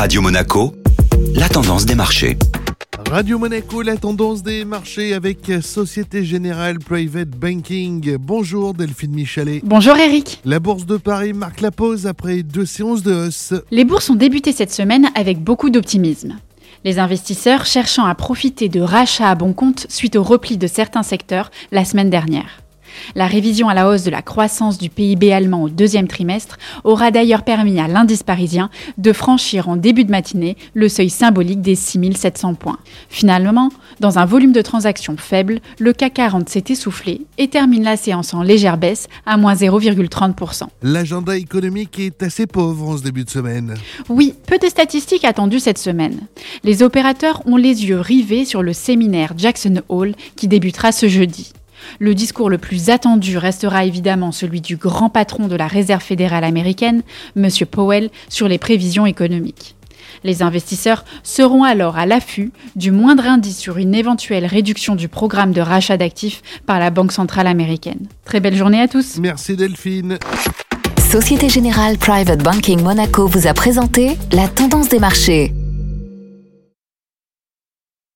Radio Monaco, la tendance des marchés. Radio Monaco, la tendance des marchés avec Société Générale Private Banking. Bonjour Delphine Michalet. Bonjour Eric. La bourse de Paris marque la pause après deux séances de hausse. Les bourses ont débuté cette semaine avec beaucoup d'optimisme. Les investisseurs cherchant à profiter de rachats à bon compte suite au repli de certains secteurs la semaine dernière. La révision à la hausse de la croissance du PIB allemand au deuxième trimestre aura d'ailleurs permis à l'indice parisien de franchir en début de matinée le seuil symbolique des 6700 points. Finalement, dans un volume de transactions faible, le CAC 40 s'est essoufflé et termine la séance en légère baisse à moins 0,30%. L'agenda économique est assez pauvre en ce début de semaine. Oui, peu de statistiques attendues cette semaine. Les opérateurs ont les yeux rivés sur le séminaire Jackson Hole qui débutera ce jeudi. Le discours le plus attendu restera évidemment celui du grand patron de la Réserve fédérale américaine, M. Powell, sur les prévisions économiques. Les investisseurs seront alors à l'affût du moindre indice sur une éventuelle réduction du programme de rachat d'actifs par la Banque centrale américaine. Très belle journée à tous. Merci Delphine. Société Générale Private Banking Monaco vous a présenté la tendance des marchés.